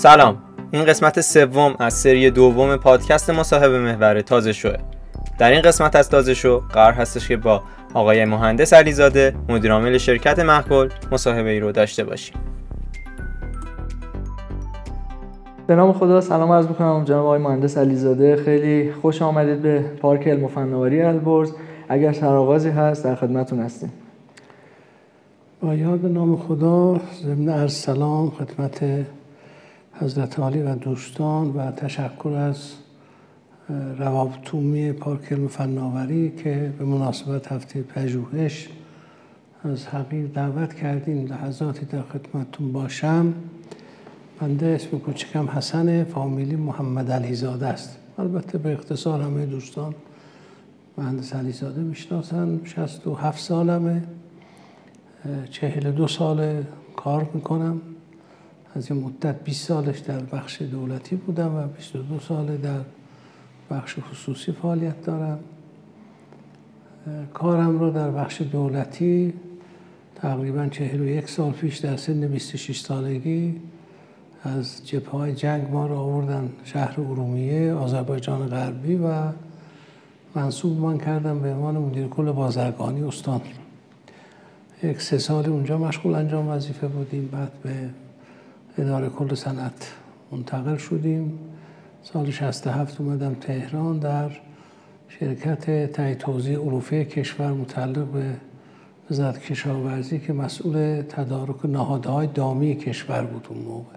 سلام. این قسمت سوم از سری دوم پادکست مصاحبه محور تازه شوه. در این قسمت از تازه شو قرار هستش که با آقای مهندس علیزاده مدیرعامل شرکت محکل مصاحبه ای رو داشته باشیم. به نام خدا سلام عرض می‌کنم جناب آقای مهندس علیزاده. خیلی خوش آمدید به پارک علم و فناوری البرز. اگر سرآغازی هست در خدمتتون هستیم. با یاد نام خدا ضمن از سلام خدمت حضرت عالی و دوستان و تشکر از روابطومی پارک علم فناوری که به مناسبت هفته پژوهش از حقیر دعوت کردیم لحظاتی در خدمتتون باشم. بنده اسم کوچکم حسن فامیلی محمد علیزاده است. البته به اختصار همه دوستان مهندس علیزاده می‌شناسن. 67 سالمه. 42 سال کار می‌کنم. از این مدت 20 سالش در بخش دولتی بودم و 22 سال در بخش خصوصی فعالیت دارم. کارم رو در بخش دولتی تقریبا 41 سال پیش در سن 26 سالگی از جبه های جنگ ما رو آوردن شهر ارومیه آذربایجان غربی و منصوب من کردم به عنوان مدیر کل بازرگانی استان. یک سه سال اونجا مشغول انجام وظیفه بودیم بعد به اداره کل صنعت منتقل شدیم. سال 67 اومدم تهران در شرکت تای توزیع عروفه کشور متعلق به وزارت کشاورزی که مسئول تدارک نهادهای دامی کشور بود اون موقع.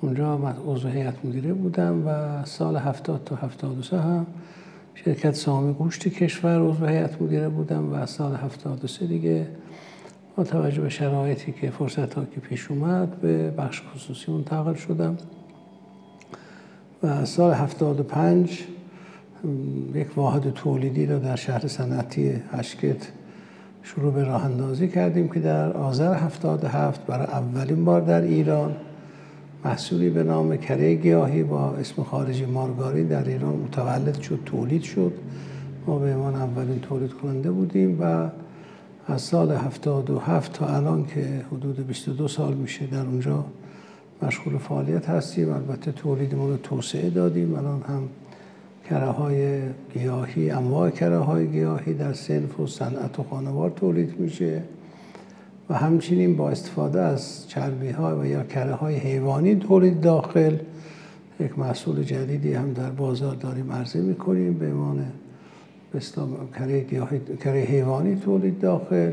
اونجا عضو هیئت مدیره بودم و سال 70 تا 73 هم شرکت سامی گوشت کشور عضو هیئت مدیره بودم و سال 73 دیگه توجه به شرایطی که فرصت ها که پیش اومد به بخش خصوصی منتقل شدم. و سال 75 یک واحد تولیدی رو در شهر صنعتی اشکت شروع به راه اندازی کردیم که در آذر 77 برای اولین بار در ایران محصولی به نام کره گیاهی با اسم خارجی مارگارین در ایران متولد شد تولید شد. ما به عنوان اولین تولید کننده بودیم و از سال 77 تا الان که حدود 22 سال میشه در اونجا مشغول فعالیت هستیم. البته تولیدمون رو توسعه دادیم. الان هم کره های گیاهی انواع کره های گیاهی در سنف و صنعت و خانوار تولید میشه و همچنین با استفاده از چربی ها و یا کره های حیوانی تولید داخل یک محصول جدیدی هم در بازار داریم عرضه می‌کنیم. به عنوان کره, کره حیوانی تولید داخل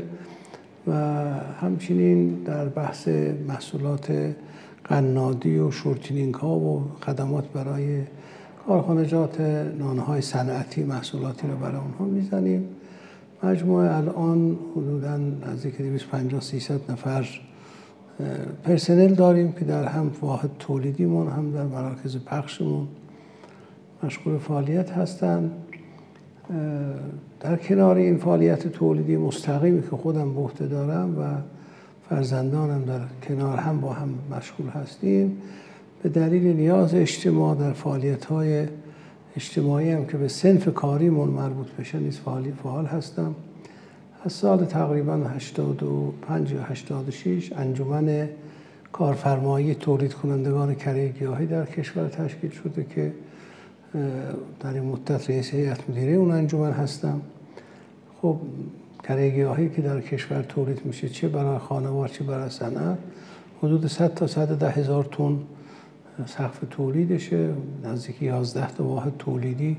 و همچنین در بحث محصولات قنادی و شورتینینگ ها و خدمات برای کارخانجات نانهای صنعتی محصولاتی رو برای اونها می‌زنیم. مجموعه الان حدودا نزدیک 250 300 نفر پرسنل داریم که در هم واحد تولیدیمون هم در مراکز پخشمون مشغول فعالیت هستند در کنار این فعالیت تولیدی مستقیمی که خودم به عهده دارم و فرزندانم در کنار هم با هم مشغول هستیم به دلیل نیاز اجتماع در فعالیت های اجتماعی هم که به سنف کاریمون مربوط بشه نیز فعالی فعال هستم. از سال تقریبا 85 یا 86 انجمن کارفرمایی تولید کنندگان کره گیاهی در کشور تشکیل شده که در این مدت رئیس هیئت مدیره اون انجمن هستم. خب کره گیاهی که در کشور تولید میشه چه برای خانوار چه برای صنعت حدود 100 تا 110 هزار تن سقف تولیدشه. نزدیک 11 تا واحد تولیدی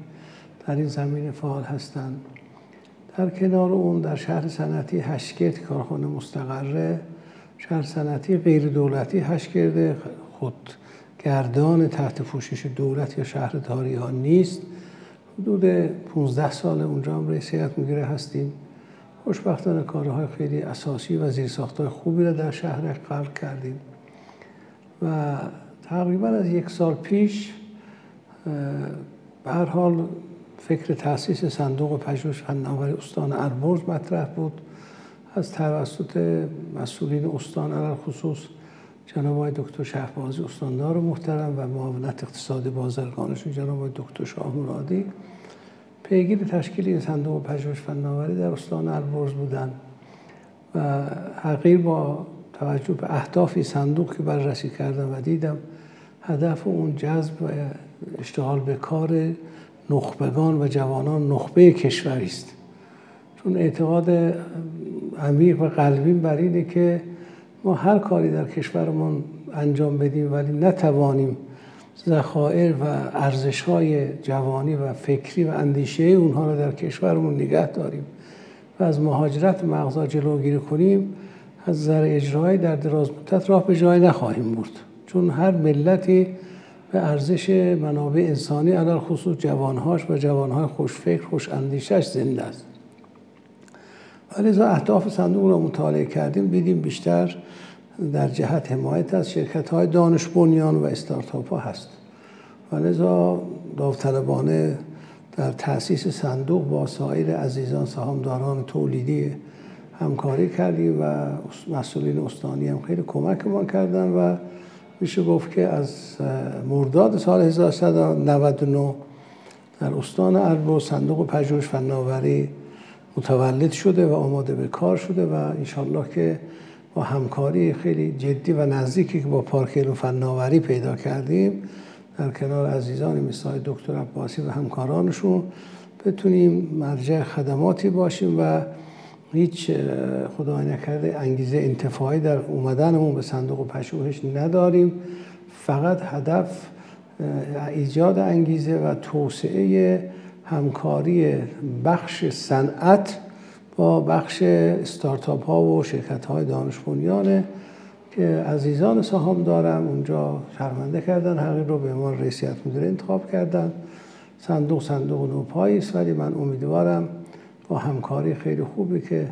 در این زمین فعال هستند در کنار اون در شهر صنعتی هشکرد کارخانه مستقره شهر صنعتی غیر دولتی هشکرده خود گردان تحت پوشش دولت یا شهرداری ها نیست. حدود 15 سال اونجا هم رئیس هیئت مدیره هستیم. خوشبختانه کارهای خیلی اساسی و زیرساختهای خوبی را در شهر خلق کردیم. و تقریبا از یک سال پیش به هر حال فکر تاسیس صندوق پژوهش فناوری استان البرز مطرح بود. از توسط مسئولین استان علل خصوص جناب آقای دکتر شهبازی استاندار محترم و معاونت اقتصاد بازرگانشون جناب آقای دکتر شاه مرادی. پیگیر تشکیل این صندوق پژوهش فناوری در استان البرز بودن و حقیر با توجه به اهدافی صندوق که بررسی کردم و دیدم هدف اون جذب و اشتغال به کار نخبگان و جوانان نخبه کشوری است. چون اعتقاد عمیق و قلبی بر اینه که ما هر کاری در کشورمون انجام بدیم ولی نتوانیم ذخایر و ارزش های جوانی و فکری و اندیشه اونها رو در کشورمون نگه داریم. و از مهاجرت مغزا جلوگیری کنیم از نظر اجرایی در دراز مدت راه به جای نخواهیم برد. چون هر ملتی به ارزش منابع انسانی علال خصوص جوانهاش و جوانهای خوشفکر خوش اندیشش زنده است. ولی اهداف صندوق را مطالعه کردیم دیدیم بیشتر در جهت حمایت از شرکت های دانش بنیان و استارتاپ ها هست. و لذا داوطلبانه در تاسیس صندوق با سایر عزیزان سهامداران تولیدی همکاری کردیم و مسئولین استانی هم خیلی کمک ما کردن و میشه گفت که از مرداد سال 1399 در استان اربو صندوق پژوهش فناوری متولد شده و آماده به کار شده و انشالله که با همکاری خیلی جدی و نزدیکی که با پارک علم فناوری پیدا کردیم در کنار عزیزان مثل دکتر عباسی و همکارانشون بتونیم مرجع خدماتی باشیم و هیچ خدای نکرده انگیزه انتفاعی در اومدنمون به صندوق پژوهش نداریم. فقط هدف ایجاد انگیزه و توسعه همکاری بخش صنعت با بخش استارتاپ ها و شرکت های دانش بنیانه که عزیزان سهام دارم اونجا شرمنده کردن حقیق رو به عنوان رئیسیت مدیر انتخاب کردن. صندوق صندوق نوپایی است ولی من امیدوارم با همکاری خیلی خوبی که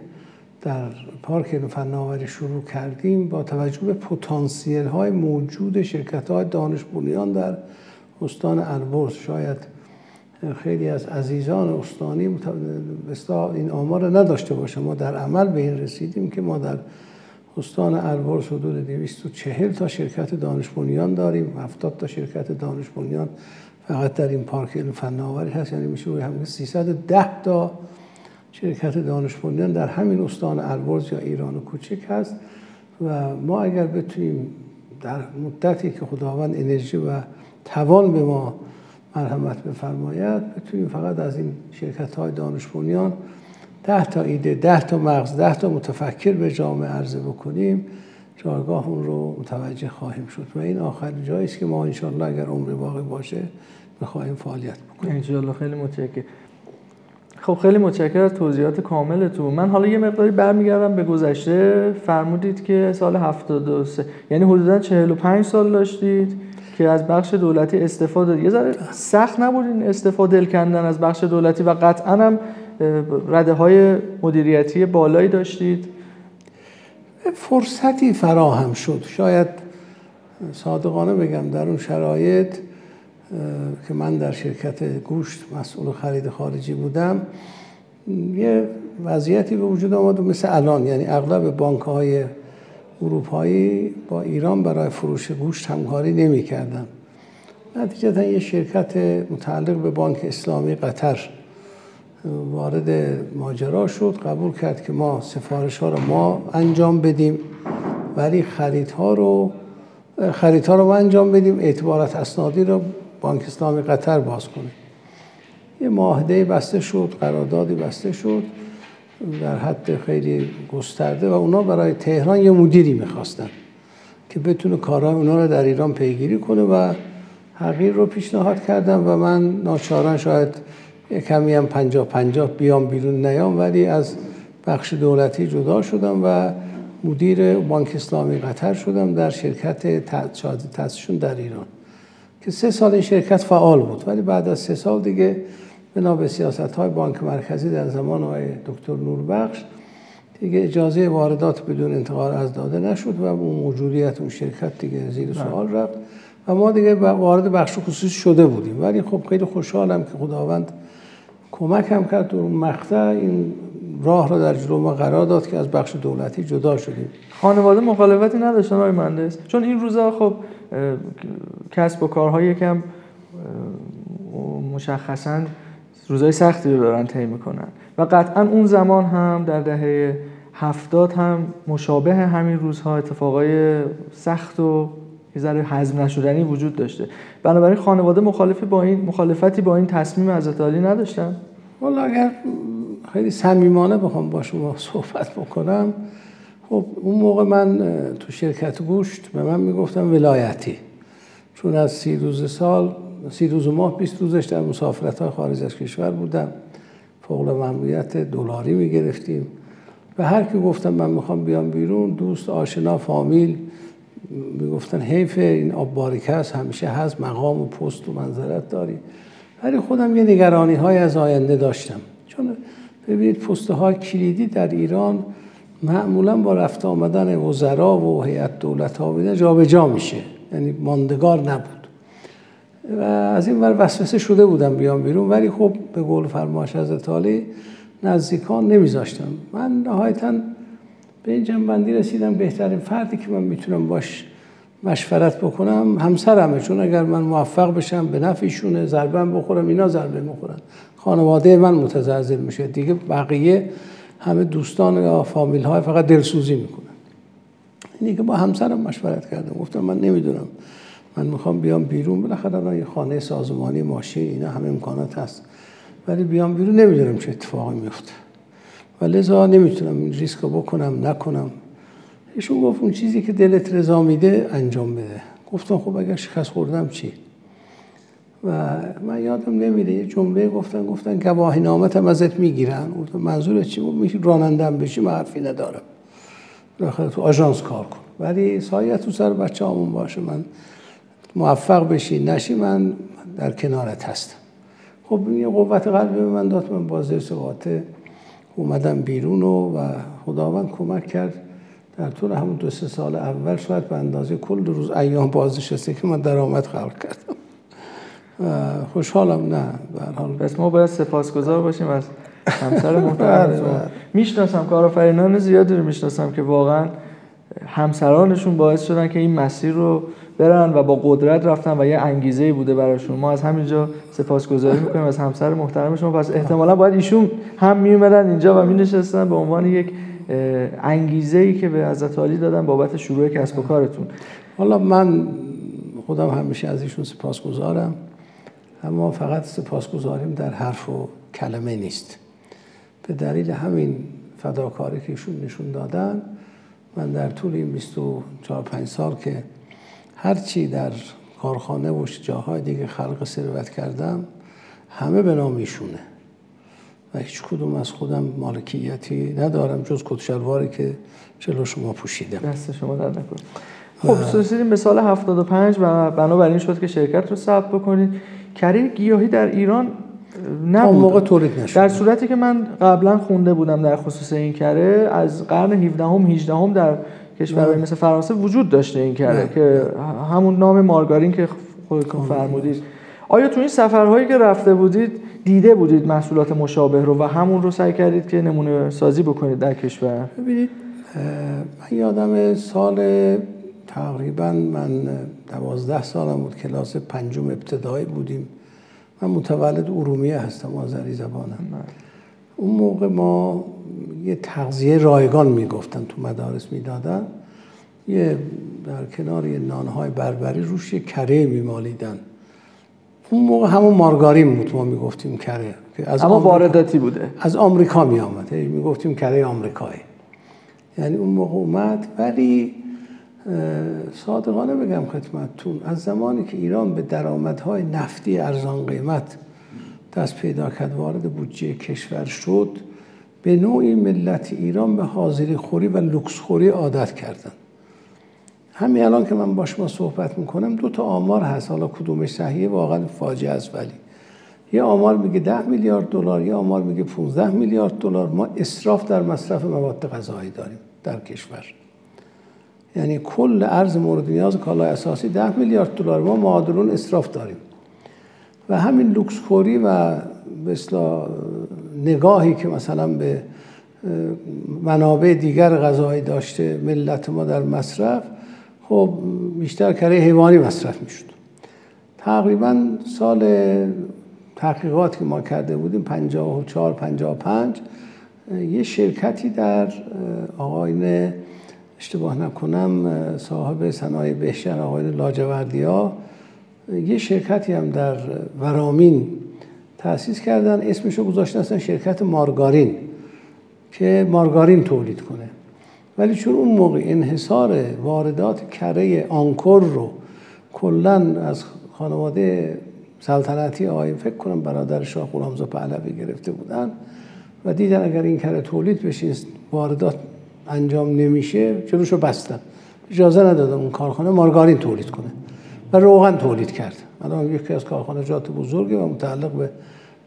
در پارک فناوری شروع کردیم با توجه به پتانسیل های موجود شرکت های دانش بنیان در استان البرز شاید خیلی از عزیزان استانی این آمار رو نداشته باشه. ما در عمل به این رسیدیم که ما در استان البرز حدود 240 تا شرکت دانش بنیان داریم. 70 تا شرکت دانش بنیان فقط در این پارک علم فناوری هست. یعنی میشه روی همه 310 تا شرکت دانش بنیان در همین استان البرز یا ایران و کوچک هست. و ما اگر بتونیم در مدتی که خداوند انرژی و توان به ما مرحمت بفرماید بتونیم فقط از این شرکت های دانش بنیان ده تا ایده ده تا مغز ده تا متفکر به جامعه عرضه بکنیم. جایگاه اون رو متوجه خواهیم شد و این آخرین جایی است که ما انشالله اگر عمر باقی باشه بخواهیم فعالیت بکنیم. انشالله خیلی متشکرم. خب خیلی متشکرم از توضیحات کاملتون. من حالا یه مقداری برمیگردم به گذشته. فرمودید که سال 73 یعنی حدودا 45 سال داشتید. که از بخش دولتی استفاده یه ذره سخت نبود این استفاده کندن از بخش دولتی و قطعا هم رده های مدیریتی بالایی داشتید. فرصتی فراهم شد. شاید صادقانه بگم در اون شرایط که من در شرکت گوشت مسئول خرید خارجی بودم یه وضعیتی به وجود آمد مثل الان یعنی اغلب بانک های اروپایی با ایران برای فروش گوشت همکاری نمی کردن. نتیجتا یه شرکت متعلق به بانک اسلامی قطر وارد ماجرا شد. قبول کرد که ما سفارش ها رو ما انجام بدیم ولی خریدها رو خریدها رو ما انجام بدیم اعتبارات اسنادی رو بانک اسلامی قطر باز کنیم یه معاهده بسته شد قراردادی بسته شد. در حد خیلی گسترده و اونا برای تهران یه مدیری می‌خواستن که بتونه کارهای اونا رو در ایران پیگیری کنه و حقیر رو پیشنهاد کردم و من ناچاران شاید کمی هم پنجاه پنجاه بیام بیرون نیام ولی از بخش دولتی جدا شدم و مدیر بانک اسلامی قطر شدم در شرکت تاسیسشون در ایران که سه سال این شرکت فعال بود ولی بعد از سه سال دیگه بنا به سیاست های بانک مرکزی در زمان آقای دکتر نوربخش. دیگه اجازه واردات بدون انتقال از داده نشد و اون موجودیت اون شرکت دیگه زیر بله. سوال رفت. و ما دیگه وارد بخش خصوصی شده بودیم. ولی خب خیلی خوشحالم که خداوند کمک هم کرد اون مقطع این راه را در جلو ما قرار داد که از بخش دولتی جدا شدیم. خانواده مخالفتی نداشتن آقای مهندس؟ چون این روزا خب کسب و کارهای یکم مشخصا روزای سختی رو دارن طی می‌کنن. و قطعا اون زمان هم در دهه هفتاد هم مشابه همین روزها اتفاقای سخت و یه ذره هضم نشدنی وجود داشته. بنابراین خانواده مخالفی با این مخالفتی با این تصمیم حضرت علی نداشتن. والا اگر خیلی صمیمانه بخوام با شما صحبت بکنم خب اون موقع من تو شرکت گوشت به من می‌گفتم ولایتی. چون از سی روز سال سی روز ماه 20 روزش در مسافرت های خارج از کشور بودم. فوق ممنوعیت دلاری می‌گرفتیم. و هر کی گفتم من می‌خوام بیام بیرون دوست آشنا فامیل می‌گفتن حیف این آب باریکه همیشه هست مقام و پست و منظرت داری. ولی خودم یه نگرانی های از آینده داشتم. چون ببینید پسته های کلیدی در ایران معمولا با رفت آمدن وزرا و هیئت دولت ها جابجا میشه. یعنی ماندگار نبود. و از این ور وسوسه شده بودم بیام بیرون ولی خب به قول فرماش از علی نزدیکان نمیذاشتم. من نهایتا به این جنبندی رسیدم بهترین فردی که من می‌تونم باش مشورت بکنم همسرمه چون اگر من موفق بشم به نفعشونه ضربه بخورم اینا ضربه می‌خورن. خانواده من متزلزل میشه. دیگه بقیه همه دوستان یا فامیل های فقط دلسوزی می‌کنن. اینی که با همسرم مشورت کردم. گفتم من نمی‌دونم من می‌خوام بیام بیرون بالاخره یه خانه سازمانی ماشین اینا همه امکانات هست. ولی بیام بیرون نمی‌دونم چه اتفاقی میفته و لذا نمی‌تونم این ریسک بکنم نکنم. ایشون گفت اون چیزی که دلت رضا میده انجام بده. گفتم خب اگر شکست خوردم چی؟ و من یادم نمیده یه جمله گفتن گفتن گواهی هم ازت می‌گیرن. گفتم منظور چی بود؟ رانندم بشی من حرفی ندارم. داخل تو آژانس کار کن. ولی سایه تو سر بچه همون باشه. من موفق بشی. نشی من در کنارت هستم. خب یه قوت قلبی به من داد. من بازه سقاطه اومدم بیرون و, و خداوند کمک کرد. در طول همون دو سه سال اول شاید به اندازه کل روز ایام بازنشسته که من درآمد خلق کردم. و خوشحالم. نه به حال. پس ما باید سپاسگزار باشیم از همسر محترم بله، بله. می‌شناسم کارآفرینان زیادی رو می‌شناسم که واقعا همسرانشون باعث شدن که این مسیر رو برن و با قدرت رفتن و یه انگیزه بوده براشون. ما از همینجا سپاسگزاری می‌کنیم از همسر محترمشون پس احتمالا باید ایشون هم میومدن اینجا و مینشستن به عنوان یک انگیزه ای که به حضرت علی دادن بابت شروع کسب و کارتون. حالا من خودم همیشه از ایشون سپاسگزارم اما فقط سپاسگزاریم در حرف و کلمه نیست. به دلیل همین فداکاری که ایشون نشون دادن من در طول این 24 5 سال که هرچی در کارخانه و جاهای دیگه خلق ثروت کردم همه به نام ایشونه. و هیچ کدوم از خودم مالکیتی ندارم جز کتشلواری که جلو شما پوشیدم. دست شما در نکن خب سوسیدیم به سال 75 و بنابراین شد که شرکت رو ثبت بکنید. کره گیاهی در ایران نبود. موقع تولید نشد. در صورتی که من قبلا خونده بودم در خصوص این کره از قرن 17 هم 18 هم در کشورهای مثل فرانسه وجود داشته این کره که همون نام مارگارین که خودتون فرمودید. آیا تو این سفرهایی که رفته بودید دیده بودید محصولات مشابه رو و همون رو سعی کردید که نمونه سازی بکنید در کشور؟ ببینید من یادم سال تقریبا من دوازده سالم بود کلاس پنجم ابتدایی بودیم. من متولد ارومیه هستم آذری زبانم. اون موقع ما یه تغذیه رایگان می‌گفتن تو مدارس می‌دادن. یه در کنار یه نانهای بربری روش یه کره میمالیدن. اون موقع همون مارگارین بود ما می‌گفتیم کره. از اما وارداتی بوده. از آمریکا می آمد می‌گفتیم کره آمریکایی. یعنی اون موقع اومد ولی صادقانه بگم خدمتتون از زمانی که ایران به درآمدهای نفتی ارزان قیمت دست پیدا کرد وارد بودجه کشور شد به نوعی ملت ایران به حاضری خوری و لوکس خوری عادت کردن همین الان که من با شما صحبت می‌کنم دو تا آمار هست حالا کدومش صحیحه واقعا فاجعه است ولی یه آمار میگه 10 میلیارد دلار یه آمار میگه 15 میلیارد دلار. ما اسراف در مصرف مواد غذایی داریم در کشور. یعنی کل ارز مورد نیاز کالای اساسی 10 میلیارد دلار. ما معادلون اسراف داریم. و همین لوکس خوری و مثلا نگاهی که مثلا به منابع دیگر غذایی داشته ملت ما در مصرف خب بیشتر کره حیوانی مصرف می‌شد. تقریبا سال تحقیقات که ما کرده بودیم 54 55 یه شرکتی در آقاین اشتباه نکنم صاحب صنایع بهشهر آقای لاجوردیا یه شرکتی هم در ورامین تأسیس کردن. اسمشو گذاشتن اصلا شرکت مارگارین که مارگارین تولید کنه. ولی چون اون موقع انحصار واردات کره آنکور رو کلا از خانواده سلطنتی آقای فکر کنم برادر شاه غلامزا پهلوی گرفته بودن و دیدن اگر این کره تولید بشه واردات انجام نمیشه جلوشو بستن اجازه ندادن اون کارخانه مارگارین تولید کنه. و روغن تولید کرد الان یکی از کارخانجات بزرگه و متعلق به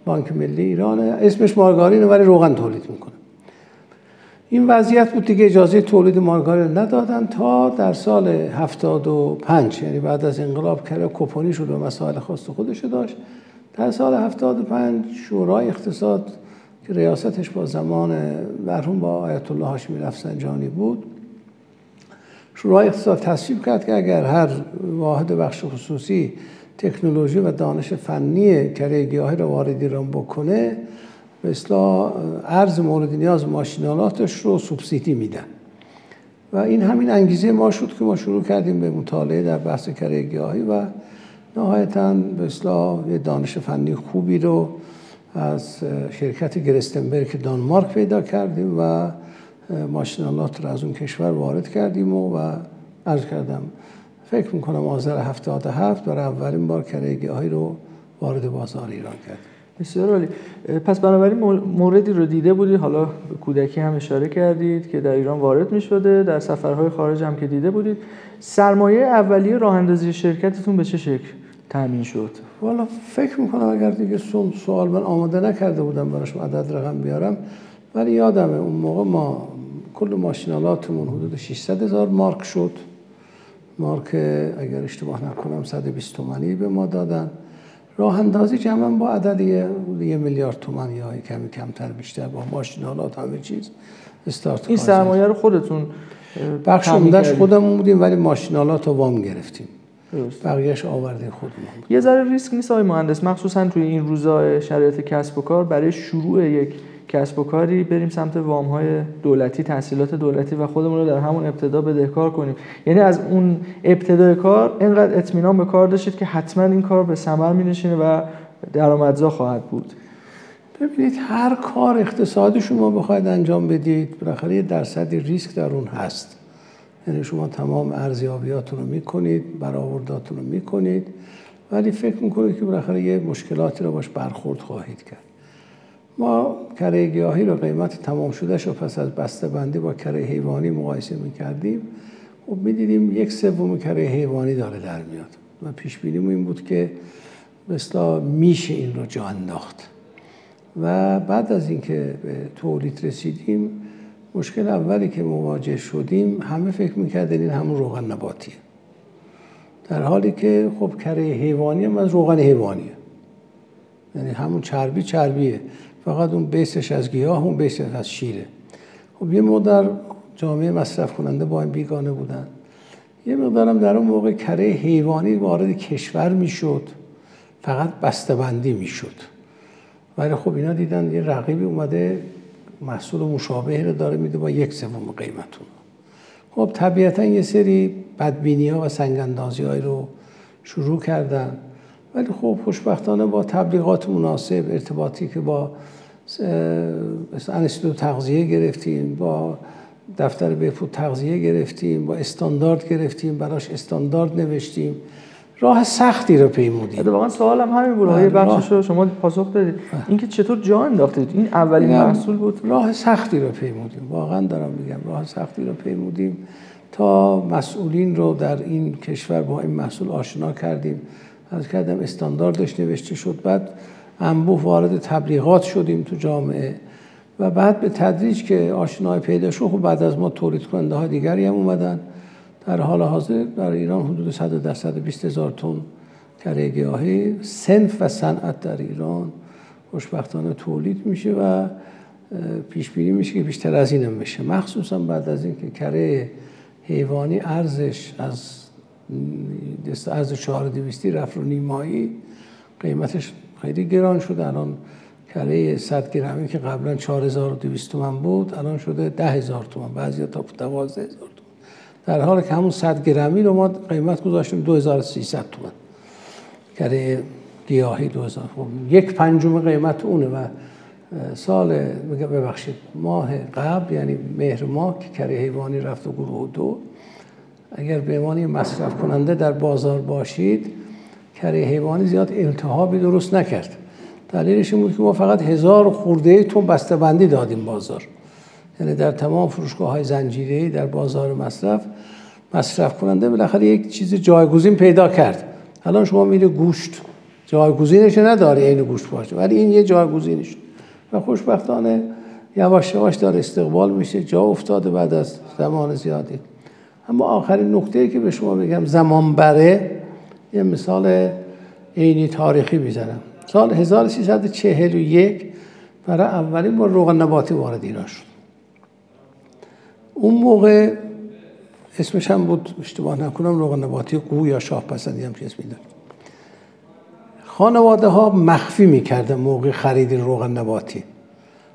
بانک ملی ایرانه. اسمش مارگارینه ولی روغن تولید می‌کنه. این وضعیت بود دیگه اجازه تولید مارگارین ندادن تا در سال 75 یعنی بعد از انقلاب کره کپونی شد و مسائل خاص خودش داشت. در سال 75 شورای اقتصاد که ریاستش با زمان مرحوم با آیت الله هاشمی رفسنجانی بود شورای اقتصاد تصویب کرد که اگر هر واحد بخش خصوصی تکنولوژی و دانش فنی کره گیاهی رو وارد ایران بکنه اصلاح ارز مورد نیاز ماشینالاتش رو سوبسیدی میدن. و این همین انگیزه ما شد که ما شروع کردیم به مطالعه در بحث کره گیاهی و نهایتا به اصلاح یه دانش فنی خوبی رو از شرکت گرستنبرگ دانمارک پیدا کردیم و ماشینالات رو از اون کشور وارد کردیم و, و عرض کردم فکر می‌کنم آذر 77 برای اولین بار کره گیاهی رو وارد بازار ایران کردیم. بسیار عالی. پس بنابراین موردی رو دیده بودید. حالا کودکی هم اشاره کردید که در ایران وارد می شده در سفرهای خارج هم که دیده بودید. سرمایه اولیه راه اندازی شرکتتون به چه شکل؟ تامین شد. والا فکر می‌کنم اگر دیگه سوال من آماده نکرده بودم براش عدد رقم بیارم ولی یادمه اون موقع ما کل ماشینالاتمون حدود 600 هزار مارک شد. مارک اگر اشتباه نکنم 120 تومانی به ما دادن. راه اندازی جمعا با عدد یه میلیارد تومن یا کمی کمتر بیشتر با ماشینالات همه چیز استارت این سرمایه رو خودتون بخش عمدهش خودمون بودیم ولی ماشینالات رو وام گرفتیم. بقیهش آورده خودمون یه ذره ریسک نیست آقای مهندس. مخصوصا توی این روزا شرایط کسب و کار برای شروع یک کسب و کاری بریم سمت وام های دولتی تحصیلات دولتی و خودمون رو در همون ابتدا بدهکار کنیم. یعنی از اون ابتدای کار اینقدر اطمینان به کار داشتید که حتما این کار به ثمر نشینه و درآمدزا خواهد بود. ببینید هر کار اقتصادی شما بخواید انجام بدید بالاخره یه درصدی ریسک در اون هست. یعنی شما تمام ارزیابیاتون رو می‌کنید برآورداتون رو می‌کنید ولی فکر می‌کنید که بالاخره یه مشکلاتی رو باش برخورد خواهید کرد. ما کره گیاهی رو قیمت تمام شده رو پس از بسته بندی با کره حیوانی مقایسه می‌کردیم. و خب می‌دیدیم یک سوم کره حیوانی داره در میاد و پیش بینیم این بود که مثلا میشه این رو جا انداخت. و بعد از اینکه به تولید رسیدیم مشکل اولی که مواجه شدیم همه فکر می‌کردن این همون روغن نباتیه. در حالی که خب کره حیوانی هم از روغن حیوانیه. یعنی همون چربی چربیه. فقط اون بیسش از گیاه اون بیسش از شیره. خب یه مقدار جامعه مصرف کننده با این بیگانه بودن. یه مقدارم در اون موقع کره حیوانی وارد کشور می‌شد. فقط بسته‌بندی می‌شد. ولی خب اینا دیدن یه رقیبی اومده محصول مشابه رو داره میده با یک سوم قیمتون. خب طبیعتا یه سری بدبینی ها و سنگندازی های رو شروع کردن. ولی خب خوشبختانه با تبلیغات مناسب ارتباطی که با انستیتو تغذیه گرفتیم با دفتر بهبود تغذیه گرفتیم با استاندارد گرفتیم براش استاندارد نوشتیم. راه سختی رو پیمودیم واقعا سوالم همین بود. آقای بله، بخشش رو شما پاسخ دادید. اینکه چطور جا انداختید؟ این اولین محصول بود؟ راه سختی رو پیمودیم. واقعا دارم میگم راه سختی رو پیمودیم تا مسئولین رو در این کشور با این محصول آشنا کردیم. از کردم استانداردش نوشته شد. بعد انبوه وارد تبلیغات شدیم تو جامعه. و بعد به تدریج که آشنای پیدا شد خب بعد از ما تولید کننده ها دیگری هم اومدن. در حال حاضر در ایران حدود 100 120 هزار تن کره گیاهی سنف و صنعت در ایران خوشبختانه تولید میشه و پیش بینی میشه که بیشتر از اینم بشه. مخصوصا بعد از اینکه کره حیوانی ارزش از از چهار دویستی رفت رو نیمایی قیمتش خیلی گران شد الان کره 100 گرمی که قبلا 4200 تومن بود الان شده 10000 تومن. بعضی تا 12000 تومن در حالی که همون 100 گرمی رو ما قیمت گذاشتیم 2300 تومن. کره گیاهی 2000 خب یک پنجم قیمت اونه و سال ببخشید ماه قبل یعنی مهر ماه که کره حیوانی رفت و گروه دو. اگر به عنوان مصرف کننده در بازار باشید کره حیوانی زیاد التهابی درست نکرد. دلیلش این بود که ما فقط هزار خورده تون بسته بندی دادیم بازار. یعنی در تمام فروشگاه های زنجیره در بازار مصرف مصرف کننده بالاخره یک چیز جایگزین پیدا کرد. الان شما میره گوشت جایگزینش نداره این گوشت باشه ولی این یه جایگزینش. و خوشبختانه یواش یواش داره استقبال میشه جا افتاده بعد از زمان زیادی. اما آخرین نکته که به شما بگم زمان بره یه مثال عینی تاریخی می‌زنم. سال 1341 برای اولین بار روغن نباتی وارد ایران شد. اون موقع اسمش هم بود اشتباه نکنم روغن نباتی قو یا شاه پسندی هم اسمی دارد خانواده ها مخفی می‌کردن موقع خرید روغن نباتی.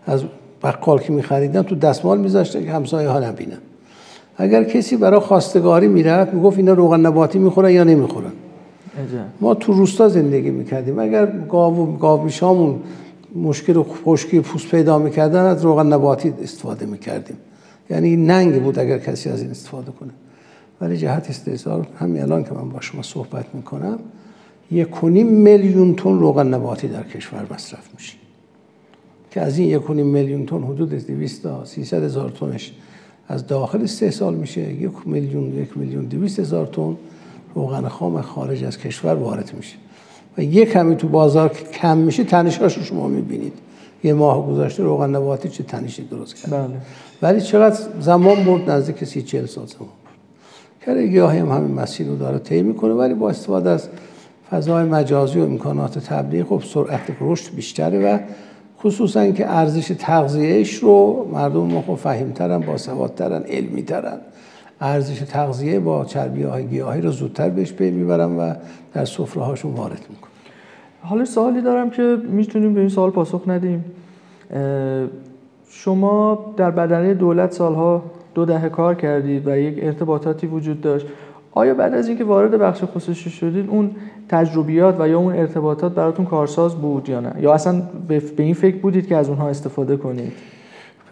از بقال که میخریدن تو دستمال میذاشتن که همسایه ها نبینن. اگر کسی برای خواستگاری می‌رفت می‌گفت اینا روغن نباتی می‌خورن یا نمی‌خورن. ما تو روستا زندگی می‌کردیم. اگر گاو گاو میشامون مشکل خشکی پوست پیدا می‌کردن از روغن نباتی استفاده می‌کردیم. یعنی ننگ بود اگر کسی از این استفاده کنه. ولی جهت استحصال همین الان که من با شما صحبت می‌کنم یک میلیون تن روغن نباتی در کشور مصرف میشه. که از این یک میلیون تن حدود 200 تا 300 هزار تنش از داخل استحصال میشه. یک میلیون یک میلیون 200 هزار تن روغن خام خارج از کشور وارد میشه. و یک کمی تو بازار کم میشه تنشاش رو شما می‌بینید. یه ماه گذشته روغن نباتی چه تنشی درست کرد؟ بله. ولی چقدر زمان برد نزدیک سی چل سال زمان کره گیاهی هم همین مسیر رو داره طی می‌کنه ولی با استفاده از فضای مجازی و امکانات تبلیغ خب سرعت رشد بیشتره و خصوصا که ارزش تغذیهش رو مردم ما خب فهیمترن باسوادترن علمیترن. ارزش تغذیه با چربی های گیاهی رو زودتر بهش پی می‌برن و در سفره هاشون وارد می‌کنن. حالا سوالی دارم که می‌تونیم به این سوال پاسخ ندیم. شما در بدنه دولت سالها دو دهه کار کردید و یک ارتباطاتی وجود داشت. آیا بعد از اینکه وارد بخش خصوصی شدید اون تجربیات و یا اون ارتباطات براتون کارساز بود یا نه؟ یا اصلا به این فکر بودید که از اونها استفاده کنید؟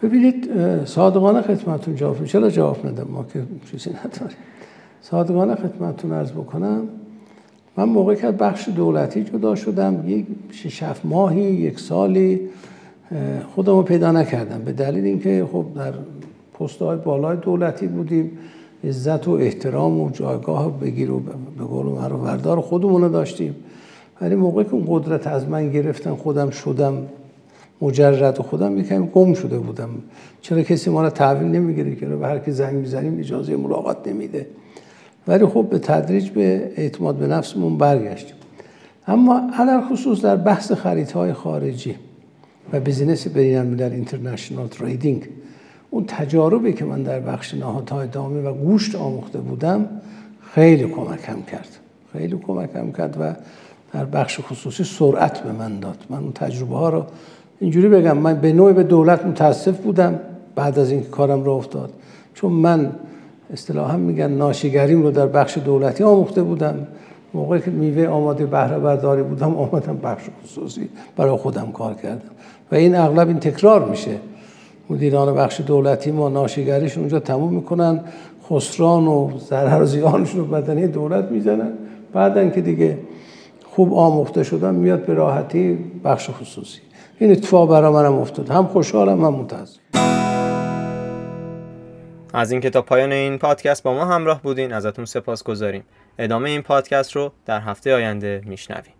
ببینید صادقانه خدمتتون جواب چرا جواب ندم؟ ما که چیزی نداریم. صادقانه خدمتتون عرض بکنم من موقع که بخش دولتی جدا شدم یک شش ماهی یک سالی خودمو پیدا نکردم. به دلیل اینکه خب در پستهای بالای دولتی بودیم عزت و احترام و جایگاه بگیر و به قول رو وردار خودمون داشتیم. ولی موقعی که اون قدرت از من گرفتن خودم شدم مجرد خودم یکم گم شده بودم. چرا کسی ما رو تحویل نمی‌گیره که به هر کی زنگ می‌زنیم اجازه ملاقات نمیده. ولی خب به تدریج به اعتماد به نفسمون برگشتیم. اما علر خصوص در بحث خریدهای خارجی. و business بین الملل international trading اون تجاربی که من در بخش نهاده‌های دامی و گوشت آموخته بودم خیلی کمکم کرد. خیلی کمکم کرد و در بخش خصوصی سرعت به من داد. من اون تجربه ها رو اینجوری بگم من به نوع به دولت متاسف بودم بعد از اینکه کارم را افتاد. چون من اصطلاحا میگن ناشیگریم رو در بخش دولتی آموخته بودم. موقعی که میوه آماده بهره برداری بودم آمدم بخش خصوصی برای خودم کار کردم. و این اغلب این تکرار میشه. مدیران بخش دولتی ما ناشیگریشون اونجا تموم می‌کنن خسران و ضرر و زیانشون رو بدنی دولت می‌زنن. بعدن که دیگه خوب آموخته شدن میاد به راحتی بخش خصوصی. این اتفاق برای منم افتاد. هم خوشحالم هم متاسف از اینکه تا پایان این پادکست با ما همراه بودین ازتون سپاس گذاریم ادامه این پادکست رو در هفته آینده میشنویم